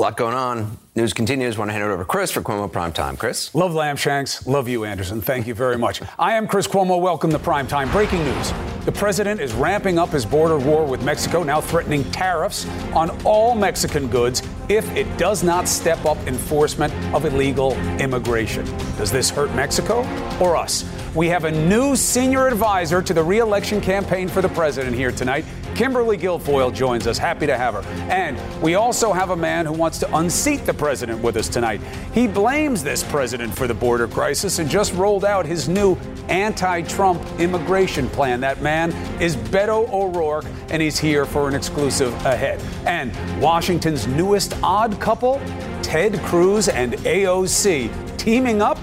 A lot going on. News continues. Want to hand it over to Chris for Cuomo Prime Time. Chris? Love Lamb Shanks. Love you, Anderson. Thank you very much. I am Chris Cuomo. Welcome to Prime Time. Breaking news. The president is ramping up his border war with Mexico, now threatening tariffs on all Mexican goods if it does not step up enforcement of illegal immigration. Does this hurt Mexico or us? We have a new senior advisor to the reelection campaign for the president here tonight. Kimberly Guilfoyle joins us. Happy to have her. And we also have a man who wants to unseat the president with us tonight. He blames this president for the border crisis and just rolled out his new anti Trump immigration plan. That man is Beto O'Rourke, and he's here for an exclusive ahead. And Washington's newest odd couple, Ted Cruz and AOC, teaming up.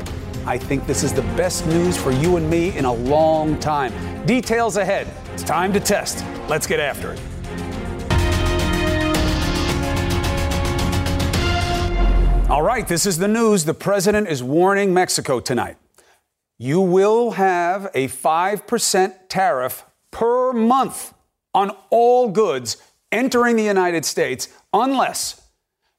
I think this is the best news for you and me in a long time. Details ahead. It's time to test. Let's get after it. All right, this is the news. The president is warning Mexico tonight. You will have a 5% tariff per month on all goods entering the United States unless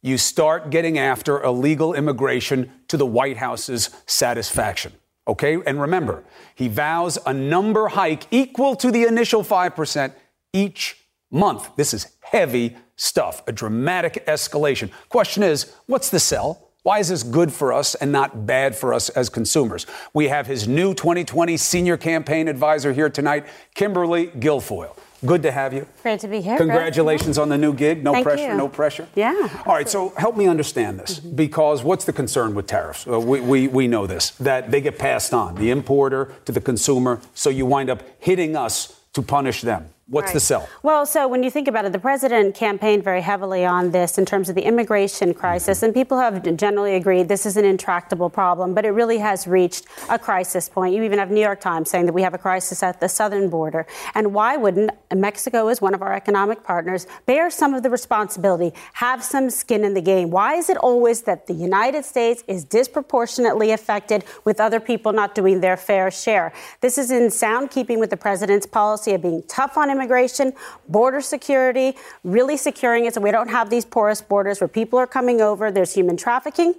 you start getting after illegal immigration to the White House's satisfaction. Okay? And remember, he vows a number hike equal to the initial 5% each month. This is heavy stuff, a dramatic escalation. Question is, what's the sell? Why is this good for us and not bad for us as consumers? We have his new 2020 senior campaign advisor here tonight, Kimberly Guilfoyle. Good to have you. Great to be here. Congratulations Chris. on the new gig. No Thank pressure, you. no pressure. Yeah. All right, so help me understand this because what's the concern with tariffs? Uh, we, we, we know this, that they get passed on, the importer to the consumer, so you wind up hitting us to punish them. What's Right. the sell? Well, so when you think about it, the president campaigned very heavily on this in terms of the immigration crisis, mm-hmm. and people have generally agreed this is an intractable problem, but it really has reached a crisis point. You even have New York Times saying that we have a crisis at the southern border. And why wouldn't Mexico, as one of our economic partners, bear some of the responsibility, have some skin in the game? Why is it always that the United States is disproportionately affected with other people not doing their fair share? This is in sound keeping with the president's policy of being tough on immigration, border security, really securing it so we don't have these porous borders where people are coming over. There's human trafficking,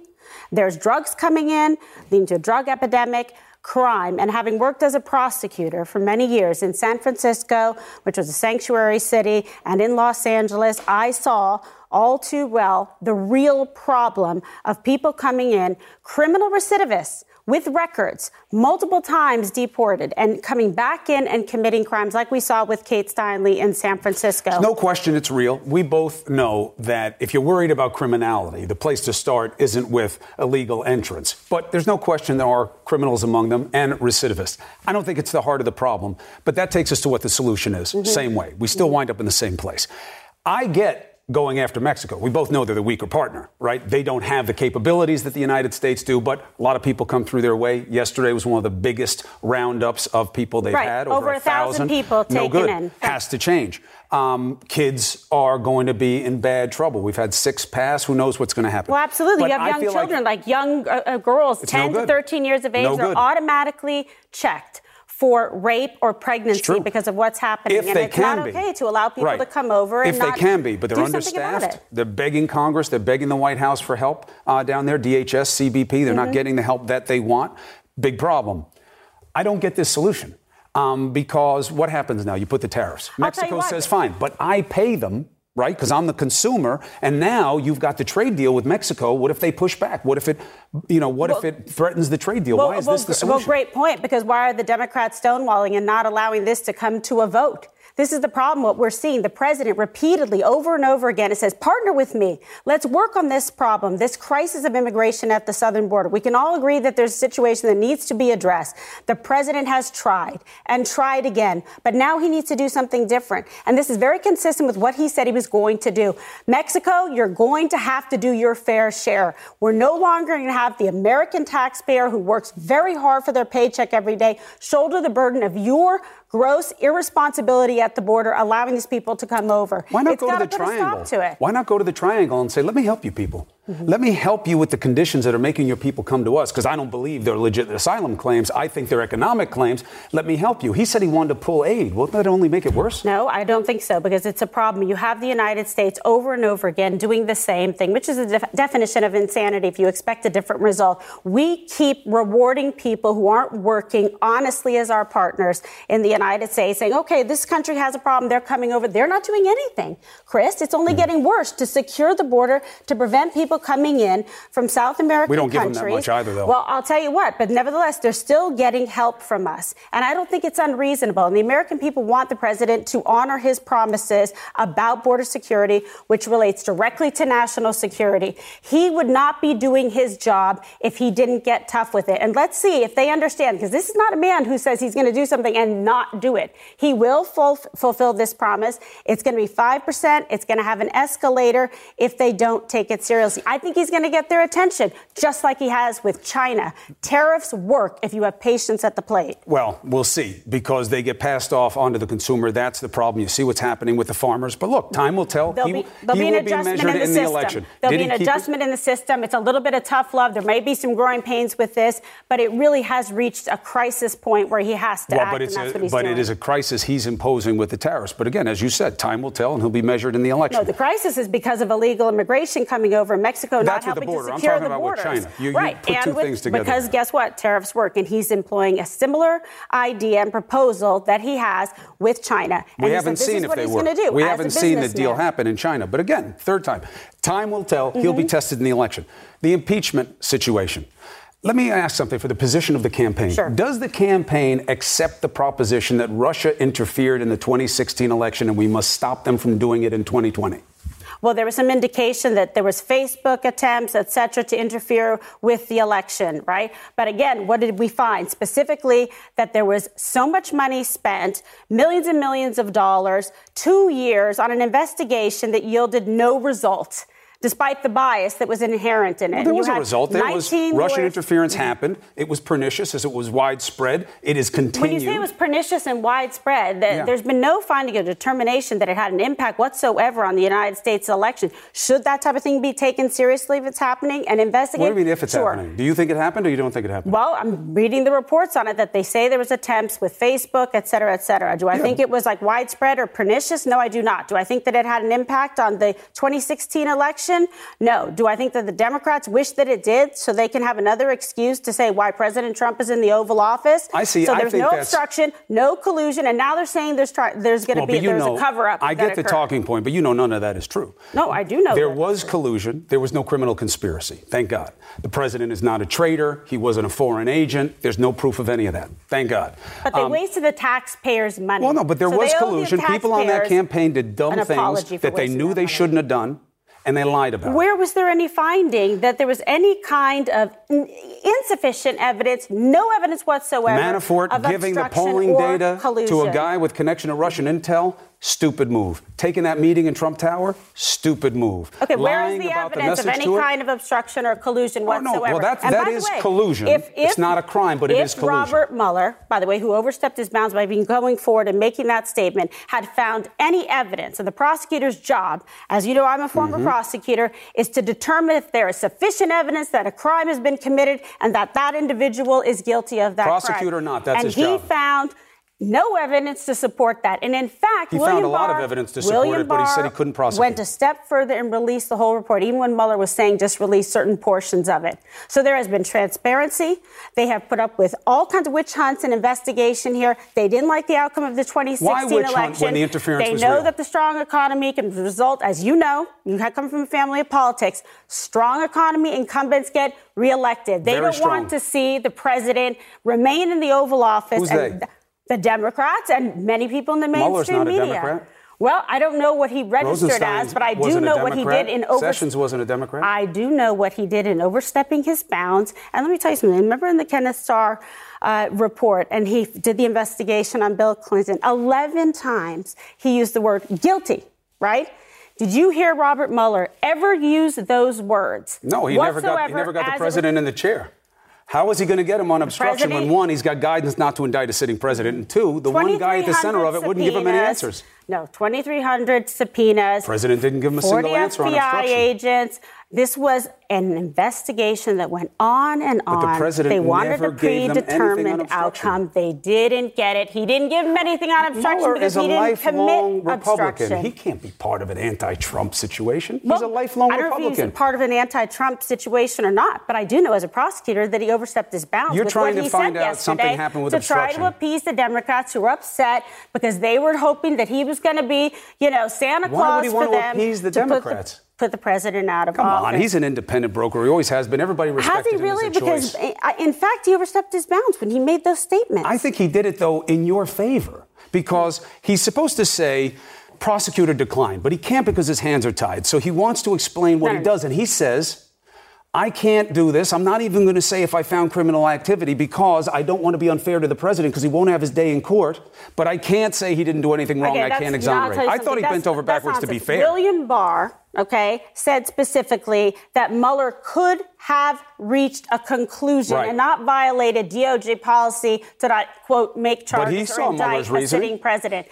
there's drugs coming in, leading to a drug epidemic. Crime, and having worked as a prosecutor for many years in San Francisco, which was a sanctuary city, and in Los Angeles, I saw all too well the real problem of people coming in, criminal recidivists with records, multiple times deported, and coming back in and committing crimes like we saw with Kate Steinle in San Francisco. No question it's real. We both know that if you're worried about criminality, the place to start isn't with illegal entrance. But there's no question there are criminals among them and recidivists. I don't think it's the heart of the problem, but that takes us to what the solution is. Mm-hmm. Same way. We still mm-hmm. wind up in the same place. I get going after Mexico. We both know they're the weaker partner, right? They don't have the capabilities that the United States do, but a lot of people come through their way. Yesterday was one of the biggest roundups of people they've Right. had. Over Over, a thousand people no taken good. in. Has to change. Um, kids are going to be in bad trouble. We've had six pass. Who knows what's going to happen? Well, absolutely. But you have young children, like, young uh, uh, girls, It's no 10 to 13 years of age, No they're automatically checked for rape or pregnancy because of what's happening. if and they it's can not be. okay to allow people Right. to come over and if they can be, but they're understaffed. They're begging Congress. They're begging the White House for help uh, down there. DHS, CBP. They're Mm-hmm. not getting the help that they want. Big problem. I don't get this solution um, because what happens now? You put the tariffs. I'll tell you Mexico says fine, but I pay them. Right, because I'm the consumer, and now you've got the trade deal with Mexico. What if they push back? What if it, you know, what if it threatens the trade deal? Why is this the solution? well, great point, because why are the Democrats stonewalling and not allowing this to come to a vote? This is the problem, what we're seeing. The president repeatedly, over and over again, it says, partner with me. Let's work on this problem, this crisis of immigration at the southern border. We can all agree that there's a situation that needs to be addressed. The president has tried and tried again, but now he needs to do something different. And this is very consistent with what he said he was going to do. Mexico, you're going to have to do your fair share. We're no longer going to have the American taxpayer who works very hard for their paycheck every day shoulder the burden of your gross irresponsibility at the border, allowing these people to come over. Why not It's go to the triangle? to it. Why not go to the triangle and say, "Let me help you, people. Mm-hmm. Let me help you with the conditions that are making your people come to us because I don't believe they're legit asylum claims. I think they're economic claims. Let me help you. He said he wanted to pull aid. Won't that only make it worse? No, I don't think so because it's a problem. You have the United States over and over again doing the same thing, which is a def- definition of insanity if you expect a different result. We keep rewarding people who aren't working honestly as our partners in the United States, saying, okay, this country has a problem. They're coming over. They're not doing anything, Chris. It's only mm. getting worse to secure the border, to prevent people coming in from South American We don't countries. give them that much either, though. Well, I'll tell you what, but nevertheless, they're still getting help from us. And I don't think it's unreasonable. And the American people want the president to honor his promises about border security, which relates directly to national security. He would not be doing his job if he didn't get tough with it. And let's see if they understand, because this is not a man who says he's going to do something and not do it. He will ful- fulfill this promise. It's going to be 5%. It's going to have an escalator if they don't take it seriously. I think he's going to get their attention, just like he has with China. Tariffs work if you have patience at the plate. Well, we'll see, because they get passed off onto the consumer. That's the problem. You see what's happening with the farmers. But look, time will tell. There'll he, be, there'll he be an adjustment be in the in system. The election. There'll Did be an adjustment it? in the system. It's a little bit of tough love. There may be some growing pains with this, but it really has reached a crisis point where he has to well, act, but it's a, but it is a crisis he's imposing with the tariffs. But again, as you said, time will tell, and he'll be measured in the election. No, the crisis is because of illegal immigration coming over Mexico, That's not helping to secure I'm talking the about borders. with China. You, right, and with, because guess what? Tariffs work, and he's employing a similar idea and proposal that he has with China. And we haven't said, seen if what they work. do we as haven't a seen the deal happen in China. But again, third time, time will tell. He'll Mm-hmm. be tested in the election. The impeachment situation. Let me ask something for the position of the campaign. Sure. Does the campaign accept the proposition that Russia interfered in the 2016 election and we must stop them from doing it in 2020? Well, there was some indication that there was Facebook attempts, et cetera, to interfere with the election, right? But again, what did we find? Specifically, that there was so much money spent, millions and millions of dollars, two years on an investigation that yielded no result despite the bias that was inherent in it. Well, there You was a result. There was 19 Russian lawyers- interference happened. It was pernicious as it was widespread. It is continued. When you say it was pernicious and widespread, that Yeah. there's been no finding or determination that it had an impact whatsoever on the United States election. Should that type of thing be taken seriously if it's happening and investigated? what do you mean if it's sure. happening? Do you think it happened or you don't think it happened? Well, I'm reading the reports on it that they say there was attempts with Facebook, et cetera, et cetera. Do I Yeah. think it was like widespread or pernicious? No, I do not. Do I think that it had an impact on the 2016 election? No. Do I think that the Democrats wish that it did so they can have another excuse to say why President Trump is in the Oval Office? I see. So there's no that's- obstruction, no collusion, and now they're saying there's try- there's going to well, be there's know, a cover up. I get the talking point, but you know none of that is true. No, I do know There was collusion. There was no criminal conspiracy. Thank God. The president is not a traitor. He wasn't a foreign agent. There's no proof of any of that. Thank God. But they Um, wasted the taxpayers' money. Well, no, but there So was they owe the collusion. People on that campaign did dumb things that they knew they money. shouldn't have done, and they lied about it. Where was there any finding that there was any kind of n- insufficient evidence, no evidence whatsoever? Manafort of giving the polling data collusion? to a guy with connection to Russian intel, stupid move. Taking that meeting in Trump Tower, stupid move. Okay, where is Lying the evidence of any kind of obstruction or collusion Oh, no. whatsoever? Well, that- And that by the way, collusion. If, It's not a crime, but it if collusion. Robert Mueller, by the way, who overstepped his bounds by being going forward and making that statement, had found any evidence, and the prosecutor's job, as you know, I'm a former Mm-hmm. prosecutor, is to determine if there is sufficient evidence that a crime has been committed and that that individual is guilty of that Prosecutor crime. or not, that's and his he found. No evidence to support that. And in fact, He William found a lot of Barr- evidence to support William it, but he said he couldn't prosecute. Went a step further and released the whole report, even when Mueller was saying just release certain portions of it. So there has been transparency. They have put up with all kinds of witch hunts and investigation here. They didn't like the outcome of the 2016 Why witch hunt election. when the interference they was know real? that the strong economy can result, as you know, you have come from a family of politics. Strong economy incumbents get reelected. They Very don't strong. want to see the president remain in the Oval Office. Who's and they? The Democrats and many people in the Mueller's mainstream not a media. Democrat. Well, I don't know what he registered as, but I do know what he did in over. Sessions wasn't a Democrat. I do know what he did in overstepping his bounds. And let me tell you something. Remember in the Kenneth Starr uh, report, and he did the investigation on Bill Clinton. Eleven times he used the word guilty. Right? Did you hear Robert Mueller ever use those words? No, he never got he never got the president in the chair. How is he going to get him on obstruction when one, he's got guidance not to indict a sitting president, and two, the one guy at the center of it wouldn't give him any answers? No, 2,300 subpoenas. President didn't give him a single answer on obstruction. FBI agents. This was an investigation that went on and on. But the president they wanted a predetermined outcome. They didn't get it. He didn't give them anything on obstruction Mueller because is a he didn't lifelong commit Republican. obstruction. He can't be part of an anti-Trump situation. Well, he's a lifelong I don't Republican. know if he's part of an anti-Trump situation or not, but I do know as a prosecutor that he overstepped his bounds. You're with trying what to he find out something happened with to obstruction. try to appease the Democrats who were upset because they were hoping that he was going to be, you know, Santa Why Claus would he for want to them appease to the- Democrats? Put the president out of Come office. on, he's an independent broker. He always has been. Everybody respected Has he him really? Because, choice. uh, in fact, he overstepped his bounds when he made those statements. I think he did it though in your favor because he's supposed to say prosecutor declined, but he can't because his hands are tied. So he wants to explain what he does, and he says. I can't do this. I'm not even going to say if I found criminal activity because I don't want to be unfair to the president because he won't have his day in court. But I can't say he didn't do anything wrong. Okay, I can't exonerate. I thought he bent over backwards to be fair. William Barr, okay, said specifically that Mueller could have reached a conclusion Right. and not violated DOJ policy to not quote make charges or indict a sitting president.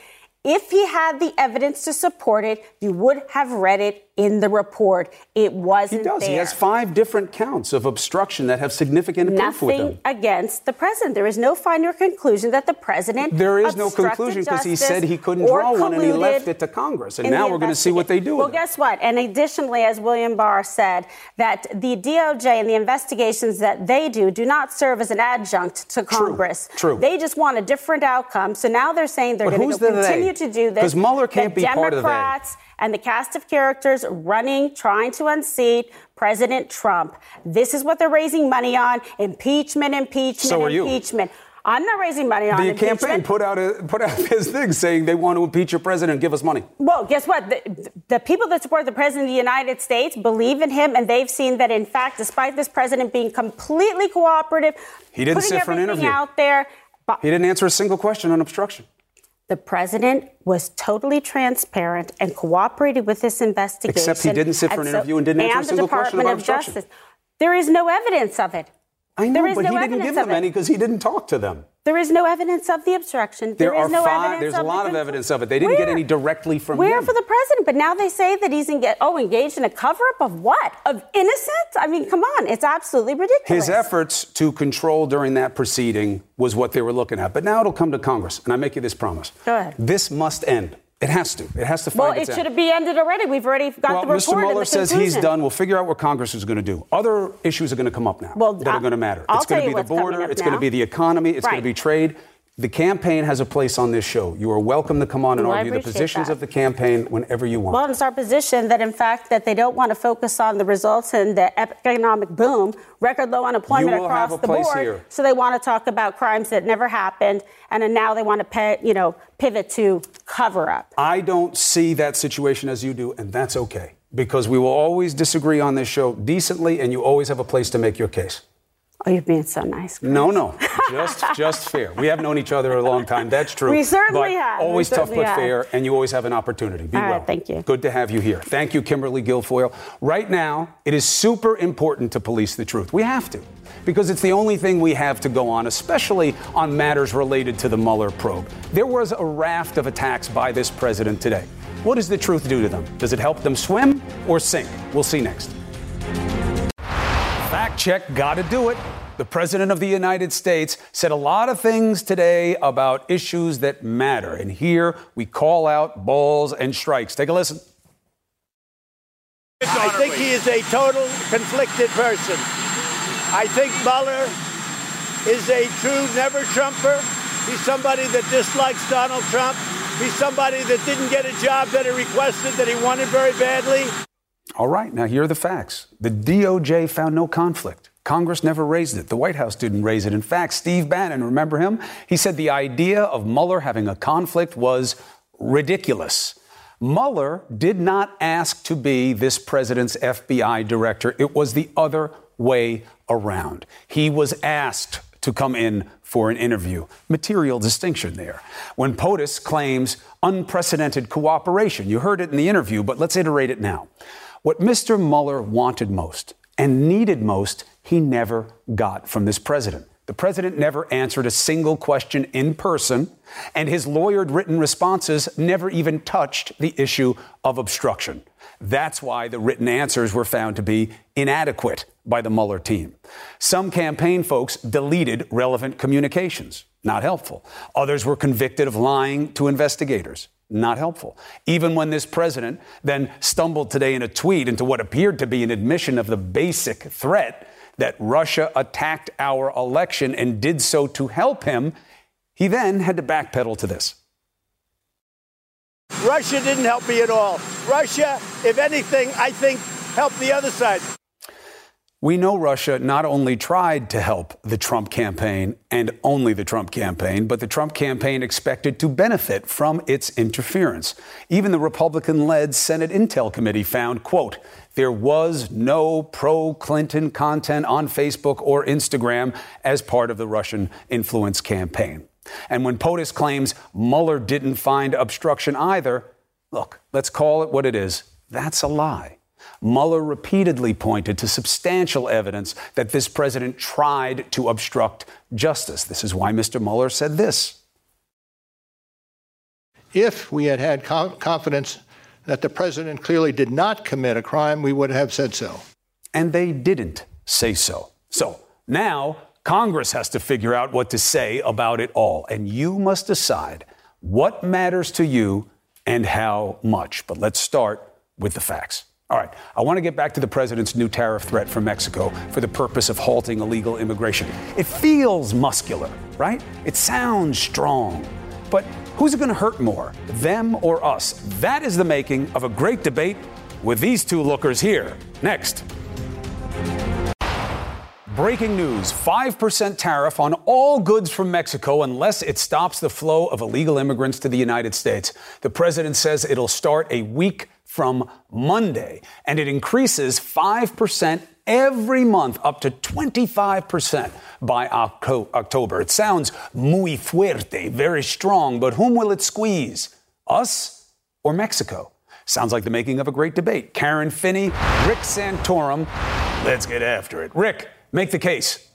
If he had the evidence to support it, you would have read it in the report. It wasn't does. there. He has five different counts of obstruction that have significant proof with them. Nothing against the president. There is no or conclusion that the president. There is no conclusion because he said he couldn't draw one and he left it to Congress. And now we're going to see what they do Well, guess what? And additionally, as William Barr said, that the DOJ and the investigations that they do do not serve as an adjunct to Congress. true. True. They just want a different outcome. So now they're saying they're going to the they? continue to do this. 'Cause Mueller can't the be part of. Democrats and the cast of characters running, trying to unseat President Trump. This is what they're raising money on: impeachment, impeachment, So are you. impeachment. I'm not raising money on The impeachment. campaign put out a, put out his thing saying they want to impeach your president and give us money. Well, guess what? The, the people that support the president of the United States believe in him, and they've seen that, in fact, despite this president being completely cooperative, He didn't sit for an interview. out there. but He didn't answer a single question on obstruction. The president was totally transparent and cooperated with this investigation. Except he didn't sit for an interview and didn't answer a and the single question Department about of obstruction. Justice. There is no evidence of it. I know, There is but no he didn't give them any because he didn't talk to them. There is no evidence of the obstruction. There is are no five. evidence There's a lot of evidence of it. They didn't get any directly from Where him. for the president? But now they say that he's engaged. Oh, engaged in a cover-up of what? Of innocence? I mean, come on, it's absolutely ridiculous. His efforts to control during that proceeding was what they were looking at. But now it'll come to Congress, and I make you this promise. Go ahead. This must end. It has to. It has to find Well, it should have been ended already. We've already got well, the report Mr. and Mueller the says he's done. We'll figure out what Congress is going to do. Other issues are going to come up now Well, that are going to matter. I'll it's going to be the border. It's going to be the economy. It's going to be trade. The campaign has a place on this show. You are welcome to come on and Well, argue the positions that. of the campaign whenever you want. Well, it's our position that, in fact, that they don't want to focus on the results and the economic boom, record low unemployment You will across have a the place board. here. So they want to talk about crimes that never happened, and then now they want to, pay, you know, pivot to cover up. I don't see that situation as you do, and that's okay because we will always disagree on this show decently, and you always have a place to make your case. Oh, you're being so nice. Chris. No, no, just just fair. We have known each other a long time. That's true. We certainly but have. Always tough but have. fair, and you always have an opportunity. Be All right, well. thank you. Good to have you here. Thank you, Kimberly Guilfoyle. Right now, it is super important to police the truth. We have to. Because it's the only thing we have to go on, especially on matters related to the Mueller probe. There was a raft of attacks by this president today. What does the truth do to them? Does it help them swim or sink? We'll see next. Fact check, gotta do it. The President of the United States said a lot of things today about issues that matter. And here we call out balls and strikes. Take a listen. I think he is a total conflicted person. I think Mueller is a true never Trumper. He's somebody that dislikes Donald Trump. He's somebody that didn't get a job that he requested that he wanted very badly. All right, now here are the facts. The DOJ found no conflict. Congress never raised it. The White House didn't raise it. In fact, Steve Bannon, remember him? He said the idea of Mueller having a conflict was ridiculous. Mueller did not ask to be this president's FBI director. It was the other way around. He was asked to come in for an interview. Material distinction there. When POTUS claims unprecedented cooperation, you heard it in the interview, but let's iterate it now. What Mr. Mueller wanted most and needed most, he never got from this president The president never answered a single question in person, and his lawyered written responses never even touched the issue of obstruction. That's why the written answers were found to be inadequate by the Mueller team. Some campaign folks deleted relevant communications. Not helpful. Others were convicted of lying to investigators. Not helpful. Even when this president then stumbled today in a tweet into what appeared to be an admission of the basic threat that Russia attacked our election and did so to help him, he then had to backpedal to this. Russia didn't help me at all. Russia, if anything, I think helped the other side. We know Russia not only tried to help the Trump campaign and only the Trump campaign, but the Trump campaign expected to benefit from its interference. Even the Republican led Senate Intel Committee found, quote, there was no pro Clinton content on Facebook or Instagram as part of the Russian influence campaign. And when POTUS claims Mueller didn't find obstruction either, look, let's call it what it is. That's a lie. Mueller repeatedly pointed to substantial evidence that this president tried to obstruct justice. This is why Mr. Mueller said this. If we had had confidence that the president clearly did not commit a crime, we would have said so. And they didn't say so. So now Congress has to figure out what to say about it all. And you must decide what matters to you and how much. But let's start with the facts. All right, I want to get back to the president's new tariff threat from Mexico for the purpose of halting illegal immigration. It feels muscular, right? It sounds strong. But who's it going to hurt more, them or us? That is the making of a great debate with these two lookers here. Next. Breaking news 5% tariff on all goods from Mexico unless it stops the flow of illegal immigrants to the United States. The president says it'll start a week from Monday, and it increases 5% every month up to 25% by October. It sounds muy fuerte, very strong, but whom will it squeeze? Us or Mexico? Sounds like the making of a great debate. Karen Finney, Rick Santorum. Let's get after it. Rick, make the case.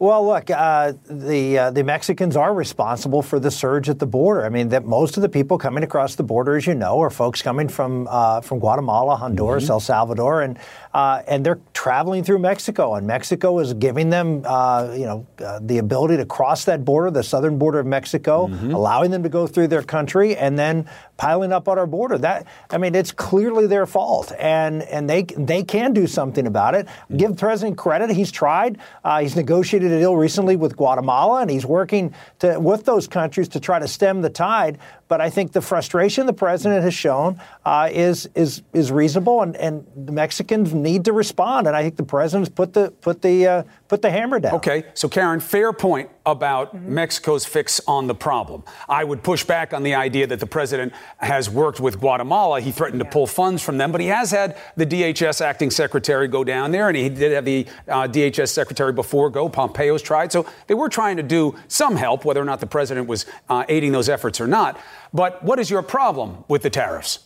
Well, look, uh, the uh, the Mexicans are responsible for the surge at the border. I mean, that most of the people coming across the border, as you know, are folks coming from uh, from Guatemala, Honduras, mm-hmm. El Salvador, and uh, and they're traveling through Mexico, and Mexico is giving them, uh, you know, uh, the ability to cross that border, the southern border of Mexico, mm-hmm. allowing them to go through their country, and then piling up on our border. That I mean, it's clearly their fault, and and they they can do something about it. Give the president credit; he's tried. Uh, he's negotiated a deal recently with Guatemala, and he's working to, with those countries to try to stem the tide. But I think the frustration the president has shown uh, is is is reasonable, and, and the Mexicans need to respond. And I think the president's put the put the uh, put the hammer down. Okay, so Karen, fair point about mm-hmm. Mexico's fix on the problem. I would push back on the idea that the president has worked with Guatemala. He threatened yeah. to pull funds from them, but he has had the DHS acting secretary go down there, and he did have the uh, DHS secretary before go. Pompeo's tried, so they were trying to do some help, whether or not the president was uh, aiding those efforts or not. But what is your problem with the tariffs?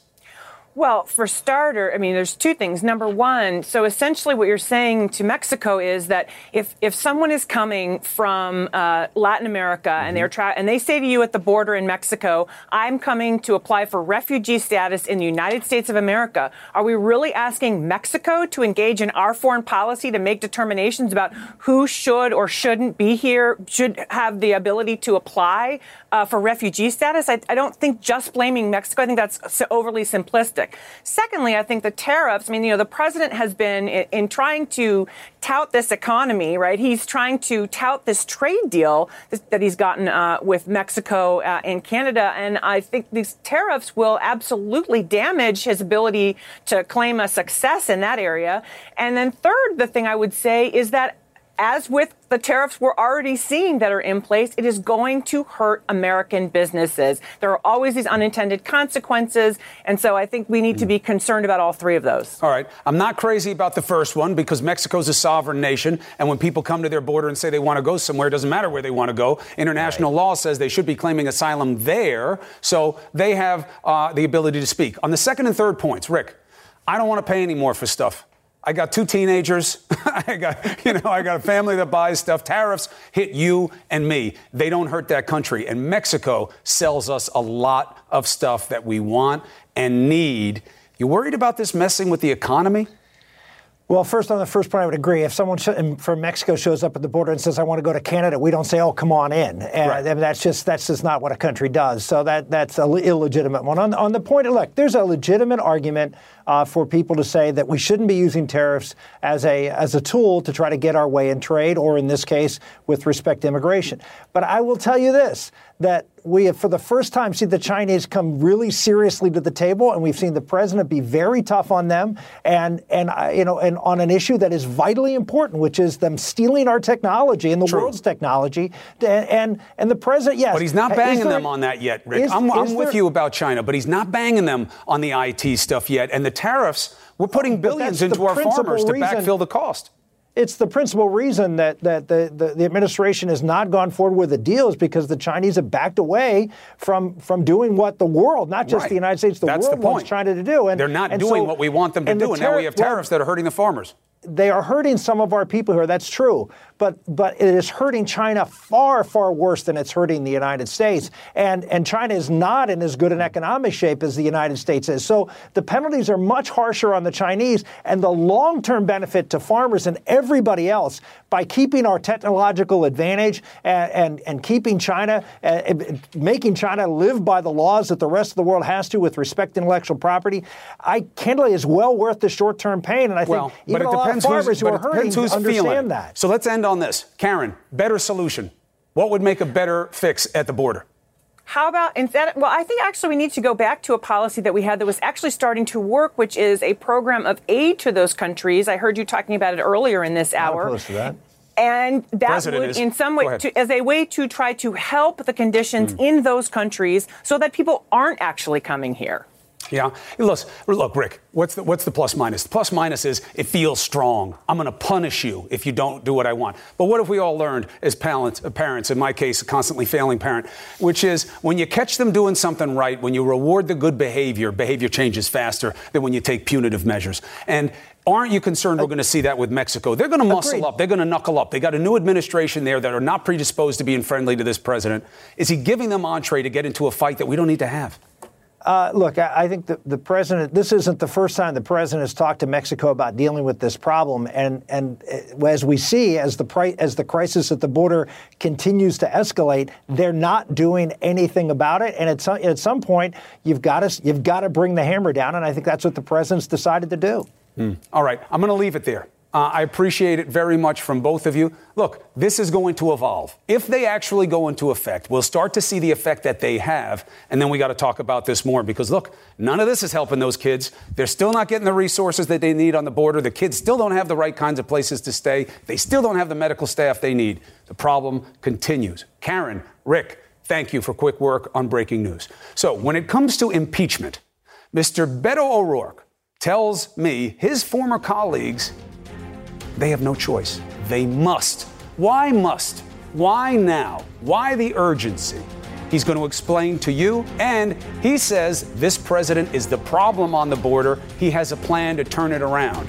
Well, for starter, I mean, there's two things. Number one, so essentially what you're saying to Mexico is that if, if someone is coming from uh, Latin America mm-hmm. and they're tra- and they say to you at the border in Mexico, "I'm coming to apply for refugee status in the United States of America," are we really asking Mexico to engage in our foreign policy to make determinations about who should or shouldn't be here, should have the ability to apply uh, for refugee status? I, I don't think just blaming Mexico. I think that's overly simplistic. Secondly, I think the tariffs, I mean, you know, the president has been in, in trying to tout this economy, right? He's trying to tout this trade deal that he's gotten uh, with Mexico uh, and Canada. And I think these tariffs will absolutely damage his ability to claim a success in that area. And then third, the thing I would say is that as with the tariffs we're already seeing that are in place, it is going to hurt American businesses. There are always these unintended consequences. And so I think we need to be concerned about all three of those. All right. I'm not crazy about the first one because Mexico's a sovereign nation. And when people come to their border and say they want to go somewhere, it doesn't matter where they want to go. International right. law says they should be claiming asylum there. So they have uh, the ability to speak. On the second and third points, Rick, I don't want to pay any more for stuff I got two teenagers. I got, you know, I got a family that buys stuff. Tariffs hit you and me. They don't hurt that country. And Mexico sells us a lot of stuff that we want and need. You worried about this messing with the economy? Well, first on the first point, I would agree. If someone from Mexico shows up at the border and says, "I want to go to Canada," we don't say, "Oh, come on in." And right. That's just that's just not what a country does. So that that's an illegitimate one. On, on the point, look, there's a legitimate argument uh, for people to say that we shouldn't be using tariffs as a as a tool to try to get our way in trade, or in this case, with respect to immigration. But I will tell you this: that we have, for the first time, seen the Chinese come really seriously to the table, and we've seen the president be very tough on them, and and uh, you know, and on an issue that is vitally important, which is them stealing our technology and the True. world's technology, and, and and the president, yes, but he's not banging there, them on that yet, Rick. Is, I'm, I'm with you about China, but he's not banging them on the IT stuff yet, and the tariffs. We're putting billions into our farmers to backfill the cost it's the principal reason that, that the, the, the, administration has not gone forward with the deal is because the Chinese have backed away from, from doing what the world, not just right. the United States, the That's world the wants China to do. And, They're not doing so, what we want them to do, and now we have tariffs well, that are hurting the farmers they are hurting some of our people here. That's true, but but it is hurting China far far worse than it's hurting the United States. And and China is not in as good an economic shape as the United States is. So the penalties are much harsher on the Chinese, and the long term benefit to farmers and everybody else by keeping our technological advantage and and, and keeping China, uh, making China live by the laws that the rest of the world has to with respect to intellectual property. I candidly is well worth the short term pain, and I think well, even a lot depends farmers who's, who are hurting understand feeling. that. So let's end on this. Karen, better solution. What would make a better fix at the border? How about instead? Well, I think actually we need to go back to a policy that we had that was actually starting to work, which is a program of aid to those countries. I heard you talking about it earlier in this hour. Close to that. And that President would, is. in some way, to, as a way to try to help the conditions mm. in those countries so that people aren't actually coming here. Yeah. Look, look, Rick. What's the what's the plus minus? The plus minus is it feels strong. I'm going to punish you if you don't do what I want. But what have we all learned as parents? Uh, parents, in my case, a constantly failing parent, which is when you catch them doing something right, when you reward the good behavior, behavior changes faster than when you take punitive measures. And Aren't you concerned we're going to see that with Mexico? They're going to muscle Agreed. up. They're going to knuckle up. They got a new administration there that are not predisposed to being friendly to this president. Is he giving them entree to get into a fight that we don't need to have? Uh, look, I, I think the, the president. This isn't the first time the president has talked to Mexico about dealing with this problem, and and uh, as we see, as the pri- as the crisis at the border continues to escalate, they're not doing anything about it. And at some at some point, you've got to you've got to bring the hammer down, and I think that's what the president's decided to do. Mm. All right, I'm going to leave it there. Uh, I appreciate it very much from both of you. Look, this is going to evolve. If they actually go into effect, we'll start to see the effect that they have, and then we got to talk about this more because look, none of this is helping those kids. They're still not getting the resources that they need on the border. The kids still don't have the right kinds of places to stay. They still don't have the medical staff they need. The problem continues. Karen, Rick, thank you for quick work on breaking news. So, when it comes to impeachment, Mr. Beto O'Rourke tells me his former colleagues they have no choice. They must. Why must? Why now? Why the urgency? He's going to explain to you, and he says this president is the problem on the border. He has a plan to turn it around.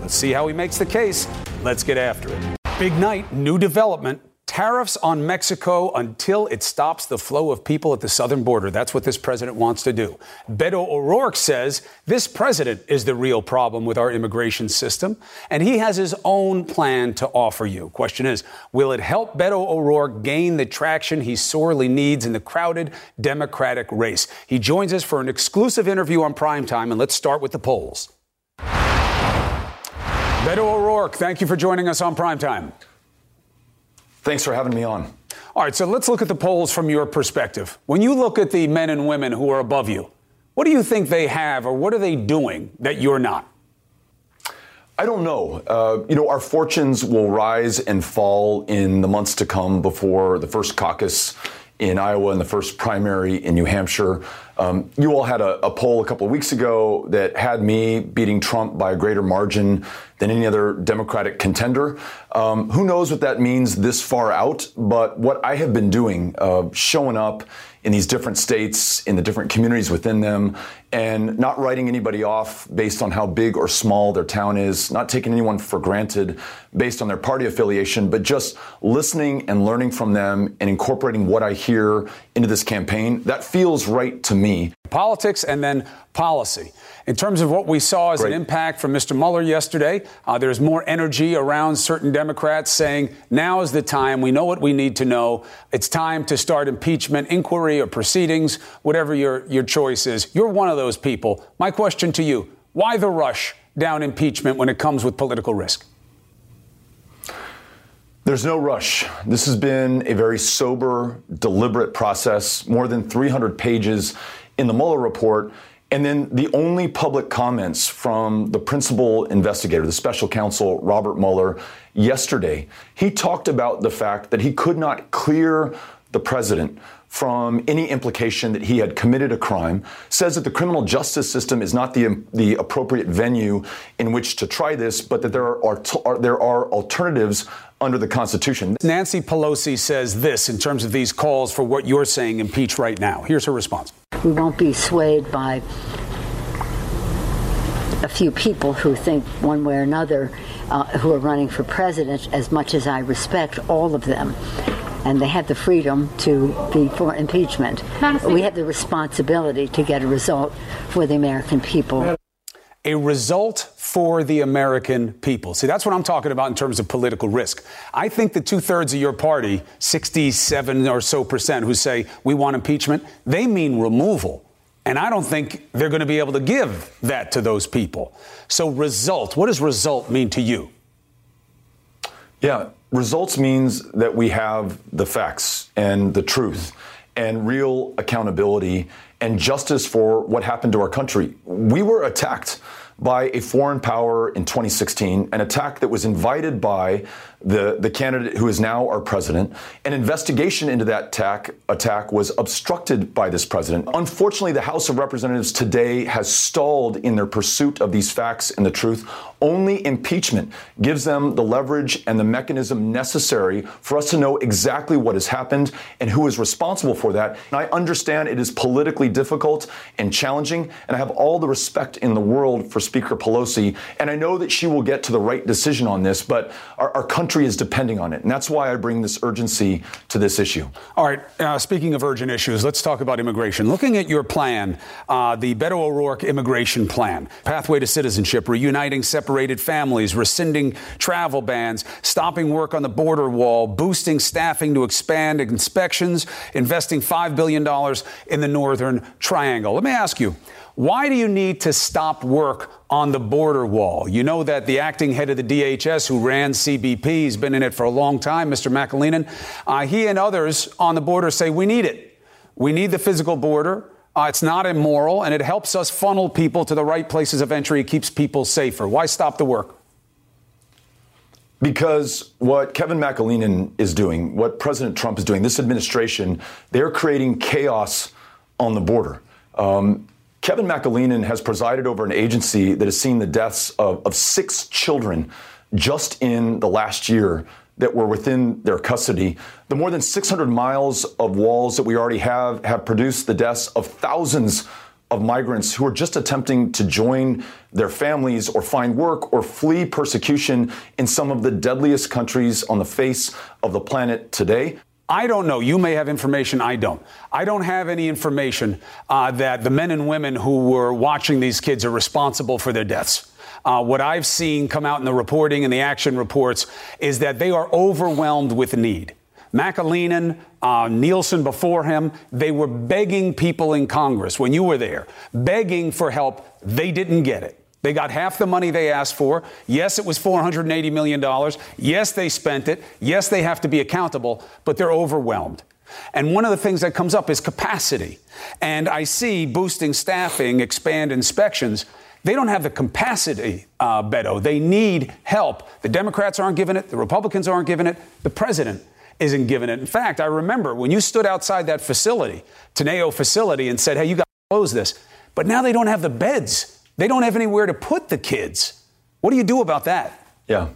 Let's see how he makes the case. Let's get after it. Big night, new development tariffs on Mexico until it stops the flow of people at the southern border. That's what this president wants to do. Beto O'Rourke says this president is the real problem with our immigration system, and he has his own plan to offer you. Question is, will it help Beto O'Rourke gain the traction he sorely needs in the crowded Democratic race? He joins us for an exclusive interview on primetime, and let's start with the polls. Beto O'Rourke, thank you for joining us on primetime. Thanks for having me on. All right, so let's look at the polls from your perspective. When you look at the men and women who are above you, what do you think they have or what are they doing that you're not? I don't know. Uh, you know, our fortunes will rise and fall in the months to come before the first caucus in Iowa and the first primary in New Hampshire. Um, you all had a, a, poll a couple of weeks ago that had me beating Trump by a greater margin than any other Democratic contender. Um, who knows what that means this far out? But what I have been doing, uh, showing up in these different states, in the different communities within them, and not writing anybody off based on how big or small their town is, not taking anyone for granted based on their party affiliation, but just listening and learning from them and incorporating what I hear into this campaign. That feels right to me. Politics and then policy. In terms of what we saw as Great. an impact from Mr. Mueller yesterday, uh, there's more energy around certain Democrats saying now is the time. We know what we need to know. It's time to start impeachment inquiry or proceedings, whatever your, your choice is. You're one of those people. My question to you why the rush down impeachment when it comes with political risk? There's no rush. This has been a very sober, deliberate process, more than 300 pages in the Mueller report. And then the only public comments from the principal investigator, the special counsel, Robert Mueller, yesterday, he talked about the fact that he could not clear the president from any implication that he had committed a crime, says that the criminal justice system is not the, the appropriate venue in which to try this, but that there are, are, there are alternatives under the Constitution. Nancy Pelosi says this in terms of these calls for what you're saying impeach right now. Here's her response. We won't be swayed by a few people who think one way or another uh, who are running for president as much as I respect all of them and they have the freedom to be for impeachment. We have the responsibility to get a result for the American people. A result for the American people. See, that's what I'm talking about in terms of political risk. I think the two thirds of your party, 67 or so percent, who say we want impeachment, they mean removal. And I don't think they're going to be able to give that to those people. So, result, what does result mean to you? Yeah, results means that we have the facts and the truth and real accountability and justice for what happened to our country. We were attacked by a foreign power in 2016, an attack that was invited by the, the candidate who is now our president. An investigation into that attack, attack was obstructed by this president. Unfortunately, the House of Representatives today has stalled in their pursuit of these facts and the truth. Only impeachment gives them the leverage and the mechanism necessary for us to know exactly what has happened and who is responsible for that. And I understand it is politically difficult and challenging, and I have all the respect in the world for Speaker Pelosi, and I know that she will get to the right decision on this, but our, our country is depending on it. And that's why I bring this urgency to this issue. All right. Uh, speaking of urgent issues, let's talk about immigration. Looking at your plan, uh, the Beto O'Rourke immigration plan, pathway to citizenship, reuniting separated families, rescinding travel bans, stopping work on the border wall, boosting staffing to expand inspections, investing $5 billion in the Northern Triangle. Let me ask you, why do you need to stop work on the border wall? You know that the acting head of the DHS, who ran CBP, has been in it for a long time, Mr. McAleenan. Uh, he and others on the border say we need it. We need the physical border. Uh, it's not immoral, and it helps us funnel people to the right places of entry. It keeps people safer. Why stop the work? Because what Kevin McAleenan is doing, what President Trump is doing, this administration, they're creating chaos on the border. Um, Kevin McAleenan has presided over an agency that has seen the deaths of, of six children just in the last year that were within their custody. The more than 600 miles of walls that we already have have produced the deaths of thousands of migrants who are just attempting to join their families or find work or flee persecution in some of the deadliest countries on the face of the planet today. I don't know. You may have information I don't. I don't have any information uh, that the men and women who were watching these kids are responsible for their deaths. Uh, what I've seen come out in the reporting and the action reports is that they are overwhelmed with need. McAleenan, uh, Nielsen before him, they were begging people in Congress when you were there, begging for help. They didn't get it. They got half the money they asked for. Yes, it was $480 million. Yes, they spent it. Yes, they have to be accountable, but they're overwhelmed. And one of the things that comes up is capacity. And I see boosting staffing, expand inspections. They don't have the capacity, uh, Beto. They need help. The Democrats aren't giving it, the Republicans aren't giving it, the president isn't giving it. In fact, I remember when you stood outside that facility, Tornillo facility, and said, hey, you got to close this. But now they don't have the beds. They don't have anywhere to put the kids. What do you do about that? Yeah.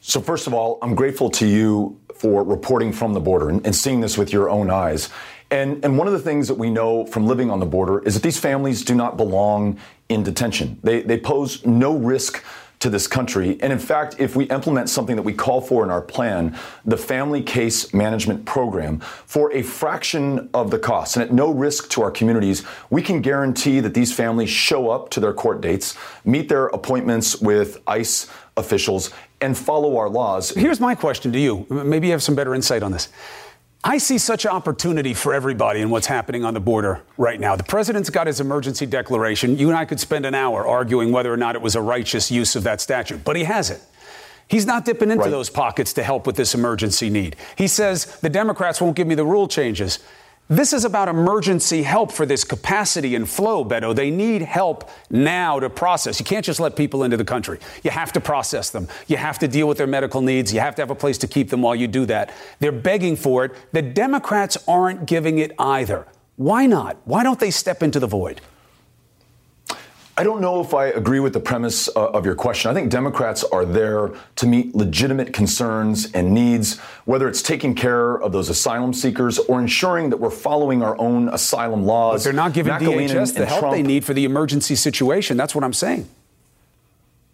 So, first of all, I'm grateful to you for reporting from the border and, seeing this with your own eyes. And, and one of the things that we know from living on the border is that these families do not belong in detention. They, they pose no risk to this country. And in fact, if we implement something that we call for in our plan, the Family Case Management Program, for a fraction of the cost and at no risk to our communities, we can guarantee that these families show up to their court dates, meet their appointments with ICE officials, and follow our laws. Here's my question to you. Maybe you have some better insight on this. I see such opportunity for everybody in what's happening on the border right now. The president's got his emergency declaration. You and I could spend an hour arguing whether or not it was a righteous use of that statute, but he has it. He's not dipping into right. those pockets to help with this emergency need. He says the Democrats won't give me the rule changes. This is about emergency help for this capacity and flow, Beto. They need help now to process. You can't just let people into the country. You have to process them. You have to deal with their medical needs. You have to have a place to keep them while you do that. They're begging for it. The Democrats aren't giving it either. Why not? Why don't they step into the void? I don't know if I agree with the premise uh, of your question. I think Democrats are there to meet legitimate concerns and needs, whether it's taking care of those asylum seekers or ensuring that we're following our own asylum laws. But they're not giving DHS the help Trump. they need for the emergency situation. That's what I'm saying.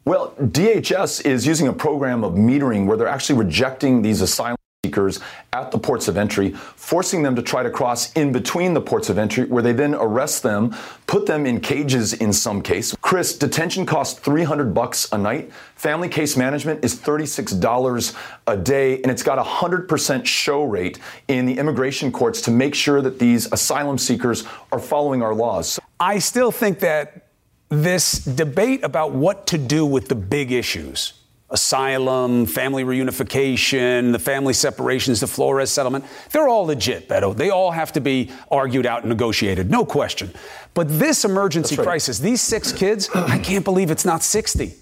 Well, DHS is using a program of metering where they're actually rejecting these asylum seekers at the ports of entry, forcing them to try to cross in between the ports of entry, where they then arrest them, put them in cages in some case. Chris, detention costs 300 bucks a night. Family case management is $36 a day, and it's got a 100% show rate in the immigration courts to make sure that these asylum seekers are following our laws. I still think that this debate about what to do with the big issues asylum, family reunification, the family separations, the Flores settlement, they're all legit, Beto. They all have to be argued out and negotiated, no question. But this emergency right. crisis, these six kids, I can't believe it's not 60.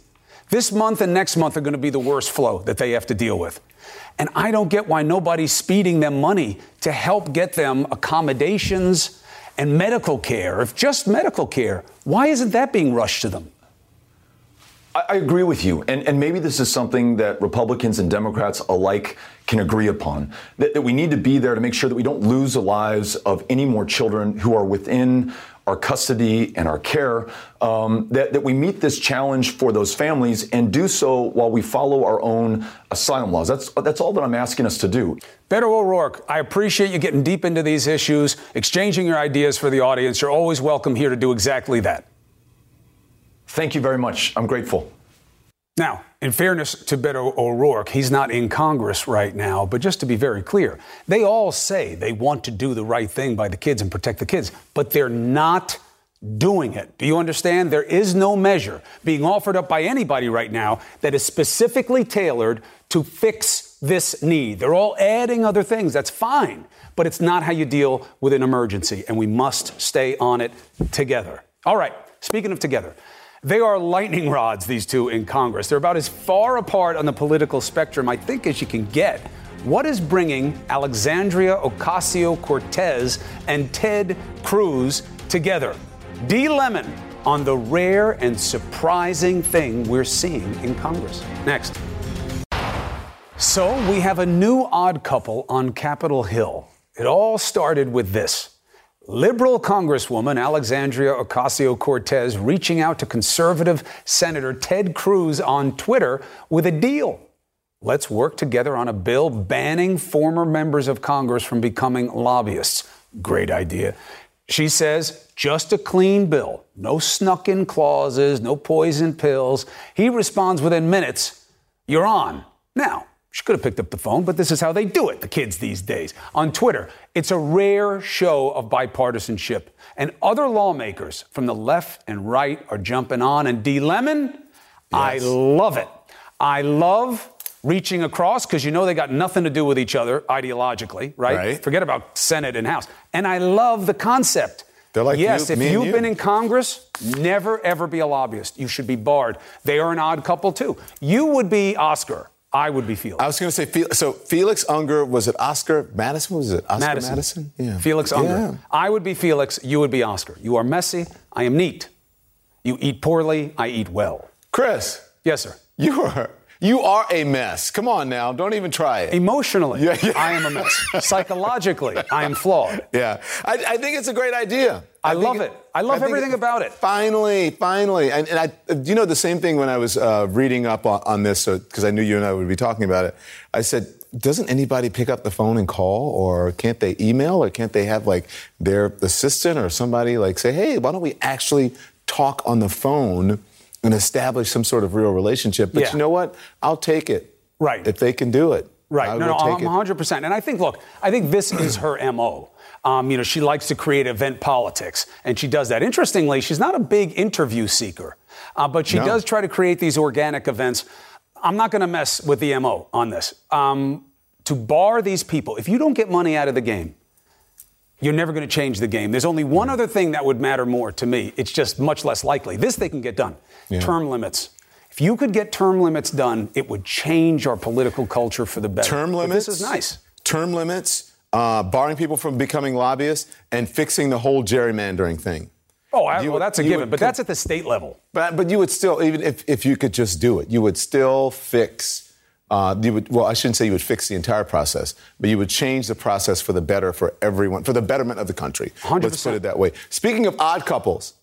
This month and next month are going to be the worst flow that they have to deal with. And I don't get why nobody's speeding them money to help get them accommodations and medical care. If just medical care, why isn't that being rushed to them? I, agree with you. And, and maybe this is something that Republicans and Democrats alike can agree upon that, that we need to be there to make sure that we don't lose the lives of any more children who are within our custody and our care, um, that, that we meet this challenge for those families and do so while we follow our own asylum laws. That's, that's all that I'm asking us to do. Beto O'Rourke, I appreciate you getting deep into these issues, exchanging your ideas for the audience. You're always welcome here to do exactly that. Thank you very much. I'm grateful. Now, in fairness to Beto O'Rourke, he's not in Congress right now, but just to be very clear, they all say they want to do the right thing by the kids and protect the kids, but they're not doing it. Do you understand? There is no measure being offered up by anybody right now that is specifically tailored to fix this need. They're all adding other things. That's fine, but it's not how you deal with an emergency, and we must stay on it together. All right, speaking of together, they are lightning rods, these two in Congress. They're about as far apart on the political spectrum, I think, as you can get. What is bringing Alexandria Ocasio Cortez and Ted Cruz together? D. Lemon on the rare and surprising thing we're seeing in Congress. Next. So we have a new odd couple on Capitol Hill. It all started with this. Liberal Congresswoman Alexandria Ocasio Cortez reaching out to conservative Senator Ted Cruz on Twitter with a deal. Let's work together on a bill banning former members of Congress from becoming lobbyists. Great idea. She says, just a clean bill, no snuck in clauses, no poison pills. He responds within minutes, You're on. Now, she could have picked up the phone, but this is how they do it, the kids these days. On Twitter, it's a rare show of bipartisanship. And other lawmakers from the left and right are jumping on. And D. Lemon, yes. I love it. I love reaching across because you know they got nothing to do with each other ideologically, right? right? Forget about Senate and House. And I love the concept. They're like yes, you, if you've you. been in Congress, never ever be a lobbyist. You should be barred. They are an odd couple too. You would be Oscar. I would be Felix. I was going to say Felix. So Felix Unger was it Oscar Madison? Was it Oscar Madison? Madison? Yeah. Felix Unger. Yeah. I would be Felix. You would be Oscar. You are messy. I am neat. You eat poorly. I eat well. Chris. Yes, sir. You are You are a mess. Come on now. Don't even try it. Emotionally, Yeah, yeah. I am a mess. Psychologically, I am flawed. Yeah. I, I think it's a great idea. I think love it. I love think everything about it. Finally, finally. And, and I, you know the same thing when I was uh, reading up on, on this, because I knew you and I would be talking about it? I said, doesn't anybody pick up the phone and call, or can't they email, or can't they have like their assistant or somebody like say, hey, why don't we actually talk on the phone and establish some sort of real relationship? But Yeah. you know what? I'll take it. Right. If they can do it. Right. I no, no, take I'm 100. percent And I think, look, I think this is her mo. Um, you know, she likes to create event politics, and she does that. Interestingly, she's not a big interview seeker, uh, but she No. does try to create these organic events. I'm not going to mess with the mo on this. Um, to bar these people, if you don't get money out of the game, you're never going to change the game. There's only one other thing that would matter more to me. It's just much less likely. This they can get done. Yeah. Term limits. If you could get term limits done, it would change our political culture for the better. term But limits. This is nice. Term limits, uh, barring people from becoming lobbyists, and fixing the whole gerrymandering thing. Oh, I, well, that's a given, would but that's at the state level. But but you would still, even if, if you could just do it, you would still fix. Uh, you would well, I shouldn't say you would fix the entire process, but you would change the process for the better for everyone, for the betterment of the country. Let's put it that way. Speaking of odd couples,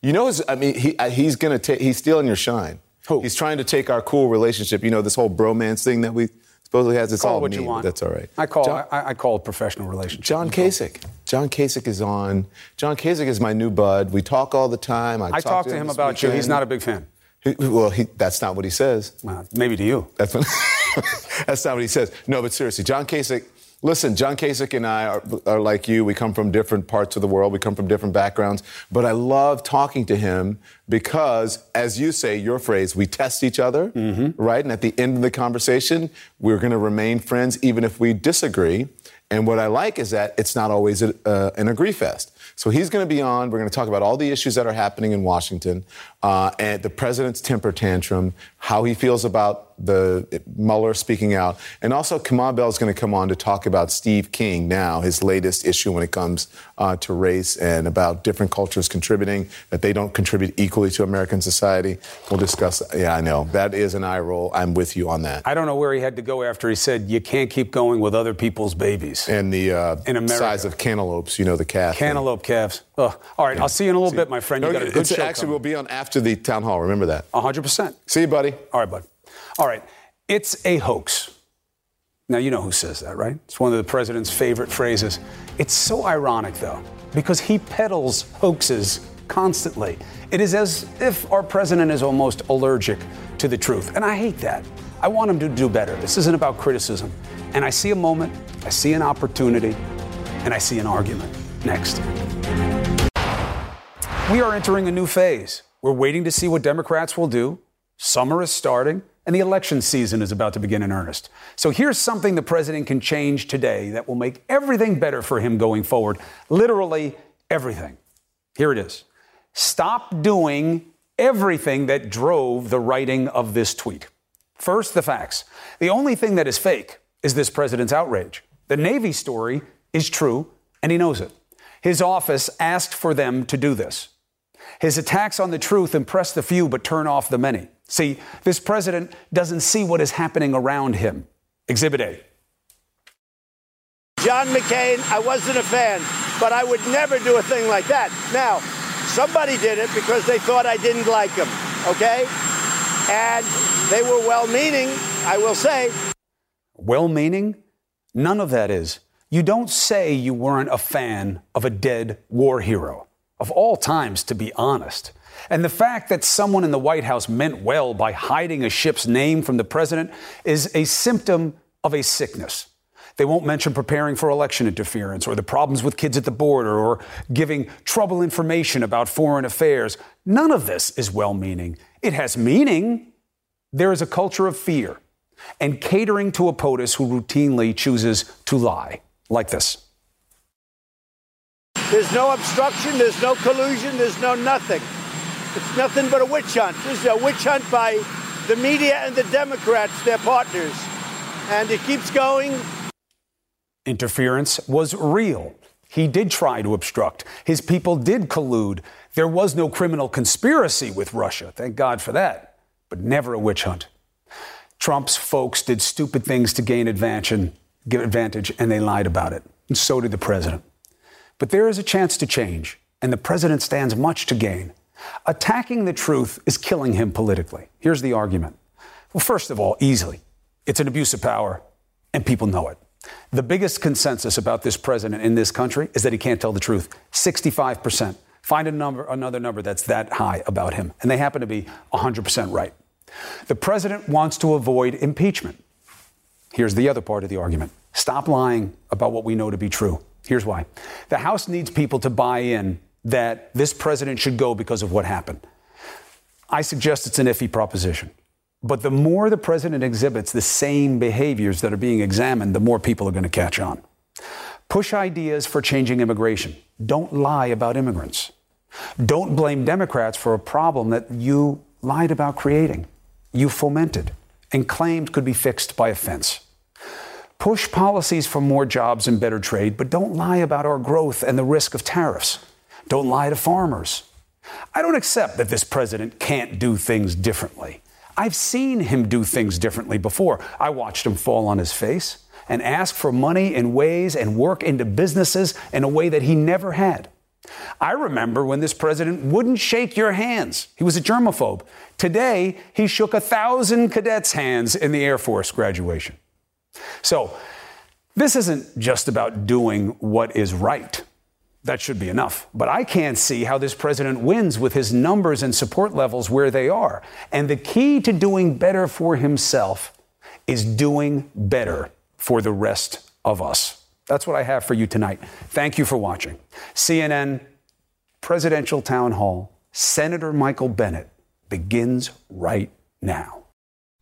you know, I mean, he, uh, he's gonna take, he's stealing your shine. Who? He's trying to take our cool relationship. You know, this whole bromance thing that we supposedly has. It's Call all what you want. That's all right. I call John- I, I call it professional relationship. John Kasich. John Kasich is on. John Kasich is my new bud. We talk all the time. I, I talked talked to him this about you. He's not a big fan. Well, he, that's not what he says. Well, maybe to you. That's, what, that's not what he says. No, but seriously, John Kasich. Listen, John Kasich and I are, are like you. We come from different parts of the world. We come from different backgrounds. But I love talking to him because, as you say, your phrase, we test each other, Mm-hmm. right? And at the end of the conversation, we're going to remain friends even if we disagree. And what I like is that it's not always a, uh, an agree fest. So he's going to be on. We're going to talk about all the issues that are happening in Washington, uh, and the president's temper tantrum, how he feels about the Mueller speaking out, and also Kamau Bell is going to come on to talk about Steve King now, his latest issue when it comes uh, to race and about different cultures contributing that they don't contribute equally to American society. We'll discuss. Yeah, I know that is an eye roll. I'm with you on that. I don't know where he had to go after he said you can't keep going with other people's babies. And the uh, size of cantaloupes, you know, the calf. thing. Cantaloupe calves. Ugh. All right, I'll see you in a little bit, my friend. You No, got a good show actually coming. will be on after the town hall. Remember that. 100%. See you, buddy. All right, bud. All right. It's a hoax. Now, you know who says that, right? It's one of the president's favorite phrases. It's so ironic, though, because he peddles hoaxes constantly. It is as if our president is almost allergic to the truth. And I hate that. I want him to do better. This isn't about criticism. And I see a moment, I see an opportunity, and I see an argument. Next. We are entering a new phase. We're waiting to see what Democrats will do. Summer is starting, and the election season is about to begin in earnest. So here's something the president can change today that will make everything better for him going forward. Literally everything. Here it is. Stop doing everything that drove the writing of this tweet. First, the facts. The only thing that is fake is this president's outrage. The Navy story is true, and he knows it. His office asked for them to do this. His attacks on the truth impress the few but turn off the many. See, this president doesn't see what is happening around him. Exhibit A. John McCain, I wasn't a fan, but I would never do a thing like that. Now, somebody did it because they thought I didn't like him, okay? And they were well meaning, I will say. Well meaning? None of that is. You don't say you weren't a fan of a dead war hero. Of all times, to be honest. And the fact that someone in the White House meant well by hiding a ship's name from the president is a symptom of a sickness. They won't mention preparing for election interference or the problems with kids at the border or giving trouble information about foreign affairs. None of this is well meaning. It has meaning. There is a culture of fear and catering to a POTUS who routinely chooses to lie, like this. There's no obstruction, there's no collusion, there's no nothing. It's nothing but a witch hunt. This is a witch hunt by the media and the Democrats, their partners. And it keeps going. Interference was real. He did try to obstruct. His people did collude. There was no criminal conspiracy with Russia. Thank God for that. But never a witch hunt. Trump's folks did stupid things to gain advantage, give advantage, and they lied about it. And so did the president. But there is a chance to change, and the president stands much to gain. Attacking the truth is killing him politically. Here's the argument. Well, first of all, easily, it's an abuse of power, and people know it. The biggest consensus about this president in this country is that he can't tell the truth 65%. Find a number, another number that's that high about him, and they happen to be 100% right. The president wants to avoid impeachment. Here's the other part of the argument stop lying about what we know to be true. Here's why the House needs people to buy in that this president should go because of what happened. I suggest it's an iffy proposition. But the more the president exhibits the same behaviors that are being examined, the more people are going to catch on. Push ideas for changing immigration. Don't lie about immigrants. Don't blame Democrats for a problem that you lied about creating, you fomented, and claimed could be fixed by a fence. Push policies for more jobs and better trade, but don't lie about our growth and the risk of tariffs. Don't lie to farmers. I don't accept that this president can't do things differently. I've seen him do things differently before. I watched him fall on his face and ask for money in ways and work into businesses in a way that he never had. I remember when this president wouldn't shake your hands. He was a germaphobe. Today, he shook a thousand cadets' hands in the Air Force graduation. So, this isn't just about doing what is right. That should be enough. But I can't see how this president wins with his numbers and support levels where they are. And the key to doing better for himself is doing better for the rest of us. That's what I have for you tonight. Thank you for watching. CNN Presidential Town Hall, Senator Michael Bennet begins right now.